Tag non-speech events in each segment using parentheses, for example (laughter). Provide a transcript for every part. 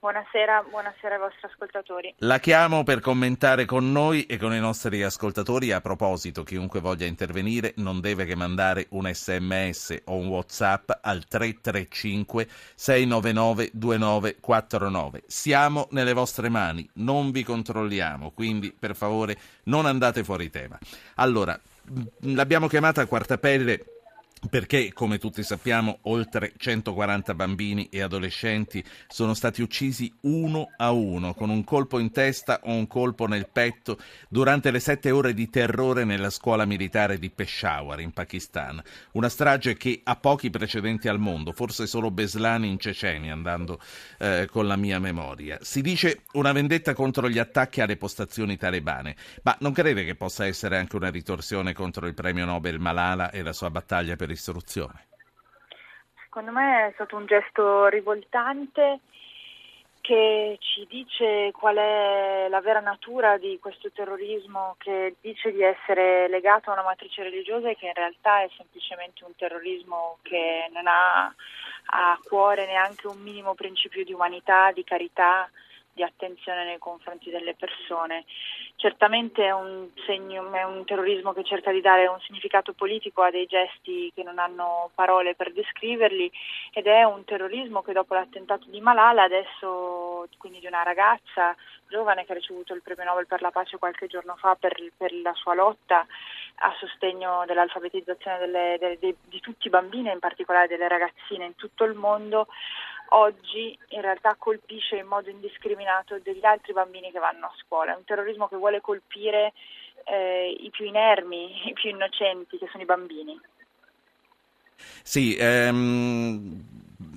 Buonasera, buonasera ai vostri ascoltatori. La chiamo per commentare con noi e con i nostri ascoltatori. A proposito, chiunque voglia intervenire non deve che mandare un sms o un whatsapp al 335 699 2949. Siamo nelle vostre mani, non vi controlliamo, quindi per favore non andate fuori tema. Allora, l'abbiamo chiamata Quartapelle perché, come tutti sappiamo, oltre 140 bambini e adolescenti sono stati uccisi uno a uno, con un colpo in testa o un colpo nel petto, durante le sette ore di terrore nella scuola militare di Peshawar, in Pakistan. Una strage che ha pochi precedenti al mondo, forse solo Beslani in Cecenia, andando eh, con la mia memoria. Si dice una vendetta contro gli attacchi alle postazioni talebane, ma non crede che possa essere anche una ritorsione contro il premio Nobel Malala e la sua battaglia per istruzione? Secondo me è stato un gesto rivoltante che ci dice qual è la vera natura di questo terrorismo che dice di essere legato a una matrice religiosa e che in realtà è semplicemente un terrorismo che non ha a cuore neanche un minimo principio di umanità, di carità, di attenzione nei confronti delle persone. Certamente è un, segno, è un terrorismo che cerca di dare un significato politico a dei gesti che non hanno parole per descriverli ed è un terrorismo che dopo l'attentato di Malala, adesso quindi di una ragazza giovane che ha ricevuto il premio Nobel per la pace qualche giorno fa per, per la sua lotta a sostegno dell'alfabetizzazione delle, delle, de, di tutti i bambini, in particolare delle ragazzine in tutto il mondo, oggi in realtà colpisce in modo indiscriminato degli altri bambini che vanno a scuola. È un terrorismo che vuole colpire eh, i più inermi, i più innocenti, che sono i bambini. Sì, ehm,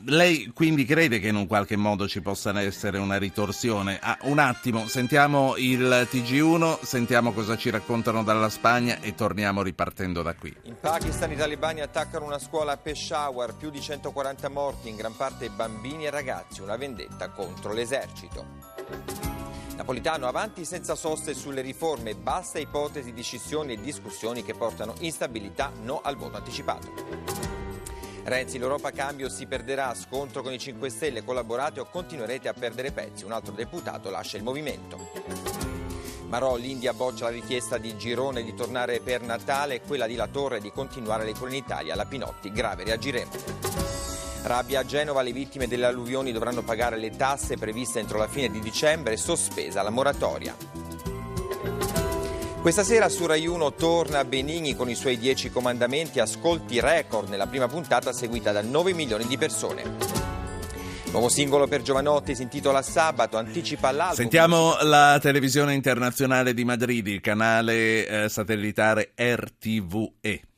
lei quindi crede che in un qualche modo ci possa essere una ritorsione? Ah, un attimo, sentiamo il TG1, sentiamo cosa ci raccontano dalla Spagna e torniamo ripartendo da qui. In Pakistan i talebani attaccano una scuola a Peshawar, più di 140 morti, in gran parte bambini e ragazzi, una vendetta contro l'esercito. Napolitano avanti senza soste sulle riforme, basta ipotesi di scissioni e discussioni che portano instabilità, no al voto anticipato. Renzi, l'Europa cambio si perderà, scontro con i 5 Stelle, collaborate o continuerete a perdere pezzi. Un altro deputato lascia il movimento. Marò, l'India boccia la richiesta di Girone di tornare per Natale e quella di La Torre di continuare le cure in Italia. La Pinotti, grave, reagiremo. Rabbia a Genova, le vittime delle alluvioni dovranno pagare le tasse previste entro la fine di dicembre, sospesa la moratoria. Questa sera su Rai 1 torna Benigni con i suoi dieci comandamenti, ascolti record nella prima puntata seguita da 9 milioni di persone. Nuovo singolo per Giovanotti si intitola Sabato, anticipa l'album. Sentiamo la televisione internazionale di Madrid, il canale eh, satellitare RTVE.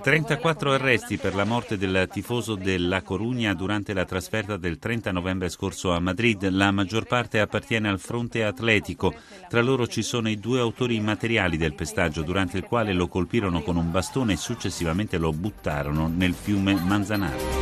34 arresti per la morte del tifoso della Corugna durante la trasferta del 30 novembre scorso a Madrid. La maggior parte appartiene al fronte atletico. Tra loro ci sono i due autori immateriali del pestaggio, durante il quale lo colpirono con un bastone e successivamente lo buttarono nel fiume Manzanares.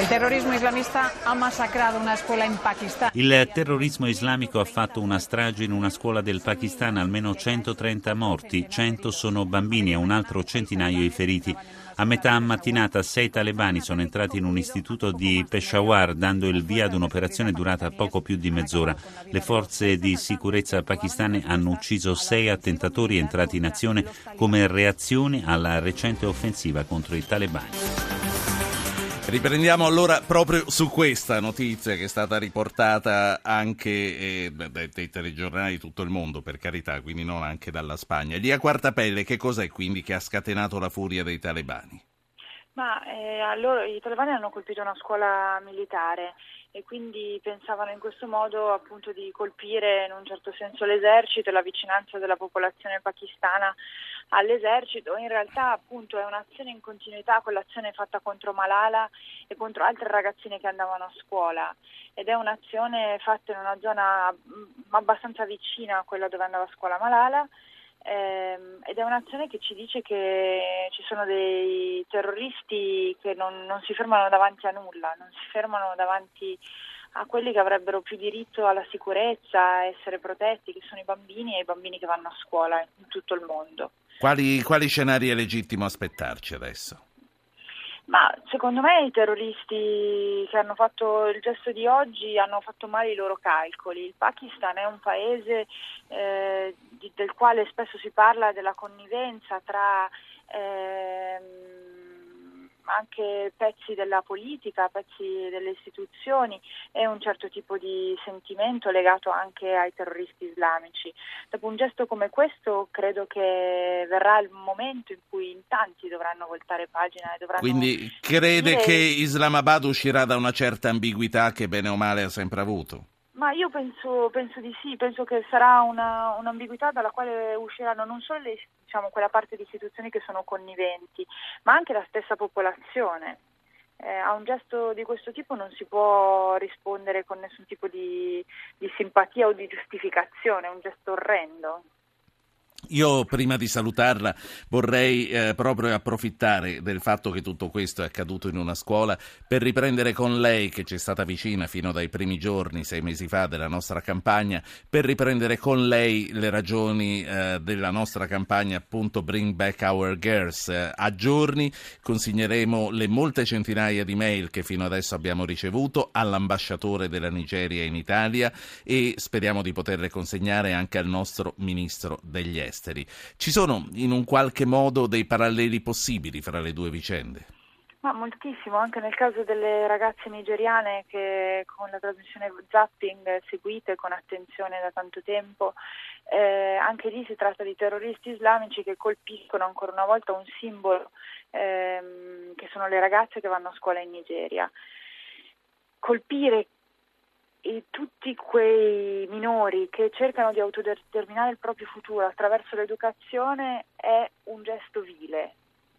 Il terrorismo islamista ha massacrato una scuola in Pakistan. Il terrorismo islamico ha fatto una strage in una scuola del Pakistan, almeno 130 morti, 100 sono bambini e un altro centinaio i feriti. A metà mattinata sei talebani sono entrati in un istituto di Peshawar dando il via ad un'operazione durata poco più di mezz'ora. Le forze di sicurezza pakistane hanno ucciso sei attentatori entrati in azione come reazione alla recente offensiva contro i talebani. Riprendiamo allora proprio su questa notizia che è stata riportata anche eh, dai, dai telegiornali di tutto il mondo, per carità, quindi non anche dalla Spagna. Lì a Quartapelle, che cos'è quindi che ha scatenato la furia dei talebani? Ma eh, allora i talebani hanno colpito una scuola militare e quindi pensavano in questo modo appunto di colpire in un certo senso l'esercito e la vicinanza della popolazione pakistana all'esercito. In realtà appunto è un'azione in continuità con l'azione fatta contro Malala e contro altre ragazzine che andavano a scuola ed è un'azione fatta in una zona mm, abbastanza vicina a quella dove andava a scuola Malala ed è un'azione che ci dice che ci sono dei terroristi che non, non si fermano davanti a nulla, non si fermano davanti a quelli che avrebbero più diritto alla sicurezza, a essere protetti, che sono i bambini e i bambini che vanno a scuola in tutto il mondo. Quali, quali scenari è legittimo aspettarci adesso? Ma secondo me i terroristi che hanno fatto il gesto di oggi hanno fatto male i loro calcoli. Il Pakistan è un paese eh, di, del quale spesso si parla della connivenza tra eh, anche pezzi della politica, pezzi delle istituzioni e un certo tipo di sentimento legato anche ai terroristi islamici. Dopo un gesto come questo credo che verrà il momento in cui in tanti dovranno voltare pagina e dovranno... Quindi crede dire... che Islamabad uscirà da una certa ambiguità che bene o male ha sempre avuto? Ma io penso, penso, di sì, penso che sarà una, un'ambiguità dalla quale usciranno non solo le, diciamo, quella parte di istituzioni che sono conniventi, ma anche la stessa popolazione. Eh, a un gesto di questo tipo non si può rispondere con nessun tipo di, di simpatia o di giustificazione, è un gesto orrendo. Io prima di salutarla vorrei eh, proprio approfittare del fatto che tutto questo è accaduto in una scuola per riprendere con lei, che ci è stata vicina fino dai primi giorni, sei mesi fa, della nostra campagna, per riprendere con lei le ragioni eh, della nostra campagna appunto Bring Back Our Girls. Eh, a giorni consigneremo le molte centinaia di mail che fino adesso abbiamo ricevuto all'ambasciatore della Nigeria in Italia e speriamo di poterle consegnare anche al nostro ministro degli esteri esteri. Ci sono in un qualche modo dei paralleli possibili fra le due vicende? Ma moltissimo, anche nel caso delle ragazze nigeriane che con la trasmissione zapping seguite con attenzione da tanto tempo, eh, anche lì si tratta di terroristi islamici che colpiscono ancora una volta un simbolo ehm, che sono le ragazze che vanno a scuola in Nigeria. Colpire e tutti quei minori che cercano di autodeterminare il proprio futuro attraverso l'educazione è un gesto vile.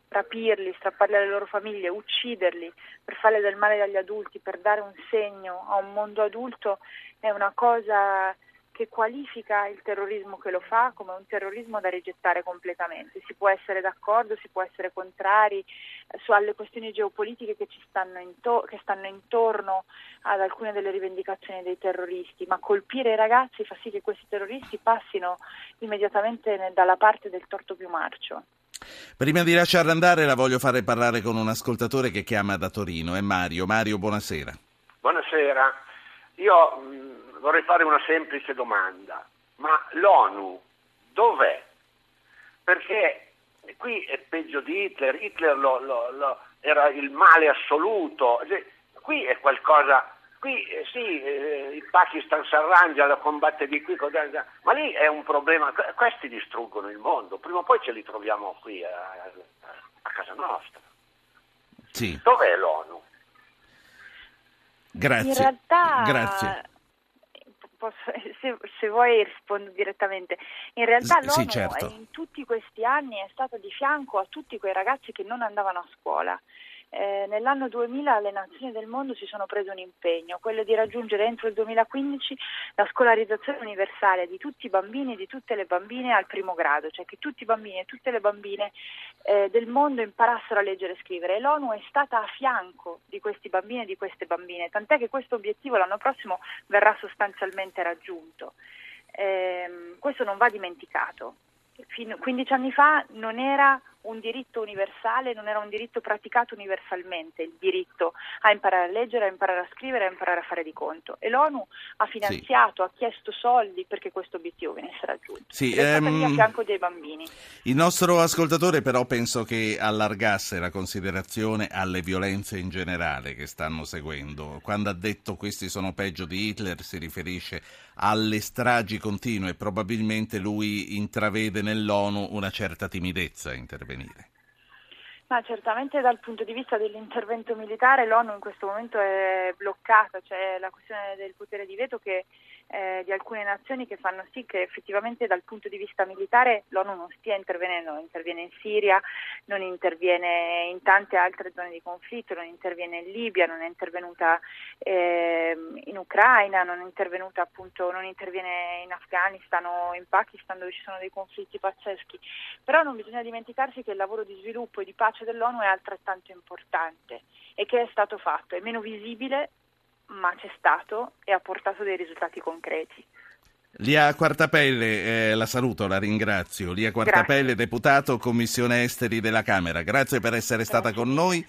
Rapirli, strapparli alle loro famiglie, ucciderli per fare del male agli adulti, per dare un segno a un mondo adulto è una cosa che qualifica il terrorismo che lo fa come un terrorismo da rigettare completamente. Si può essere d'accordo, si può essere contrari eh, su alle questioni geopolitiche che, ci stanno, into- che stanno intorno ad alcune delle rivendicazioni dei terroristi, ma colpire i ragazzi fa sì che questi terroristi passino immediatamente dalla parte del torto più marcio. Prima di lasciarla andare la voglio fare parlare con un ascoltatore che chiama da Torino, è Mario. Mario, buonasera. Buonasera. Io mh, vorrei fare una semplice domanda, ma l'ONU dov'è? Perché qui è peggio di Hitler, Hitler lo, lo, lo, era il male assoluto, qui è qualcosa, qui eh, sì, eh, il Pakistan si arrangia, lo combatte di qui, ma lì è un problema, questi distruggono il mondo, prima o poi ce li troviamo qui a, a casa nostra. Sì. Dov'è l'ONU? Grazie. In realtà Grazie posso, (laughs) se, se, vuoi rispondo direttamente. In realtà l'ONU sì, certo. in tutti questi anni è stata di fianco a tutti quei ragazzi che non andavano a scuola. Eh, nell'anno 2000 le nazioni del mondo si sono prese un impegno, quello di raggiungere entro il 2015 la scolarizzazione universale di tutti i bambini e di tutte le bambine al primo grado, cioè che tutti i bambini e tutte le bambine eh, del mondo imparassero a leggere e scrivere. E l'ONU è stata a fianco di questi bambini e di queste bambine, tant'è che questo obiettivo l'anno prossimo verrà sostanzialmente raggiunto. Eh, questo non va dimenticato. Fin 15 anni fa non era un diritto universale, non era un diritto praticato universalmente, il diritto a imparare a leggere, a imparare a scrivere, a imparare a fare di conto. E l'ONU ha finanziato, sì. ha chiesto soldi perché questo obiettivo venisse raggiunto. Sì, lì a fianco dei bambini. Il nostro ascoltatore però penso che allargasse la considerazione alle violenze in generale che stanno seguendo. Quando ha detto questi sono peggio di Hitler si riferisce alle stragi continue, probabilmente lui intravede nell'ONU una certa timidezza a intervenire. Ma certamente dal punto di vista dell'intervento militare l'ONU in questo momento è bloccata, c'è la questione del potere di veto che, eh, di alcune nazioni che fanno sì che effettivamente dal punto di vista militare l'ONU non stia intervenendo, non interviene in Siria, non interviene in tante altre zone di conflitto, non interviene in Libia, non è intervenuta eh, in Ucraina, non è intervenuta appunto, non interviene in Afghanistan o in Pakistan dove ci sono dei conflitti pazzeschi. Però non bisogna dimenticarsi che il lavoro di sviluppo e di pace dell'ONU è altrettanto importante e che è stato fatto, è meno visibile ma c'è stato e ha portato dei risultati concreti. Lia Quartapelle, eh, la saluto, la ringrazio. Lia Quartapelle, Grazie. deputato Commissione Esteri della Camera. Grazie per essere stata Grazie. con noi.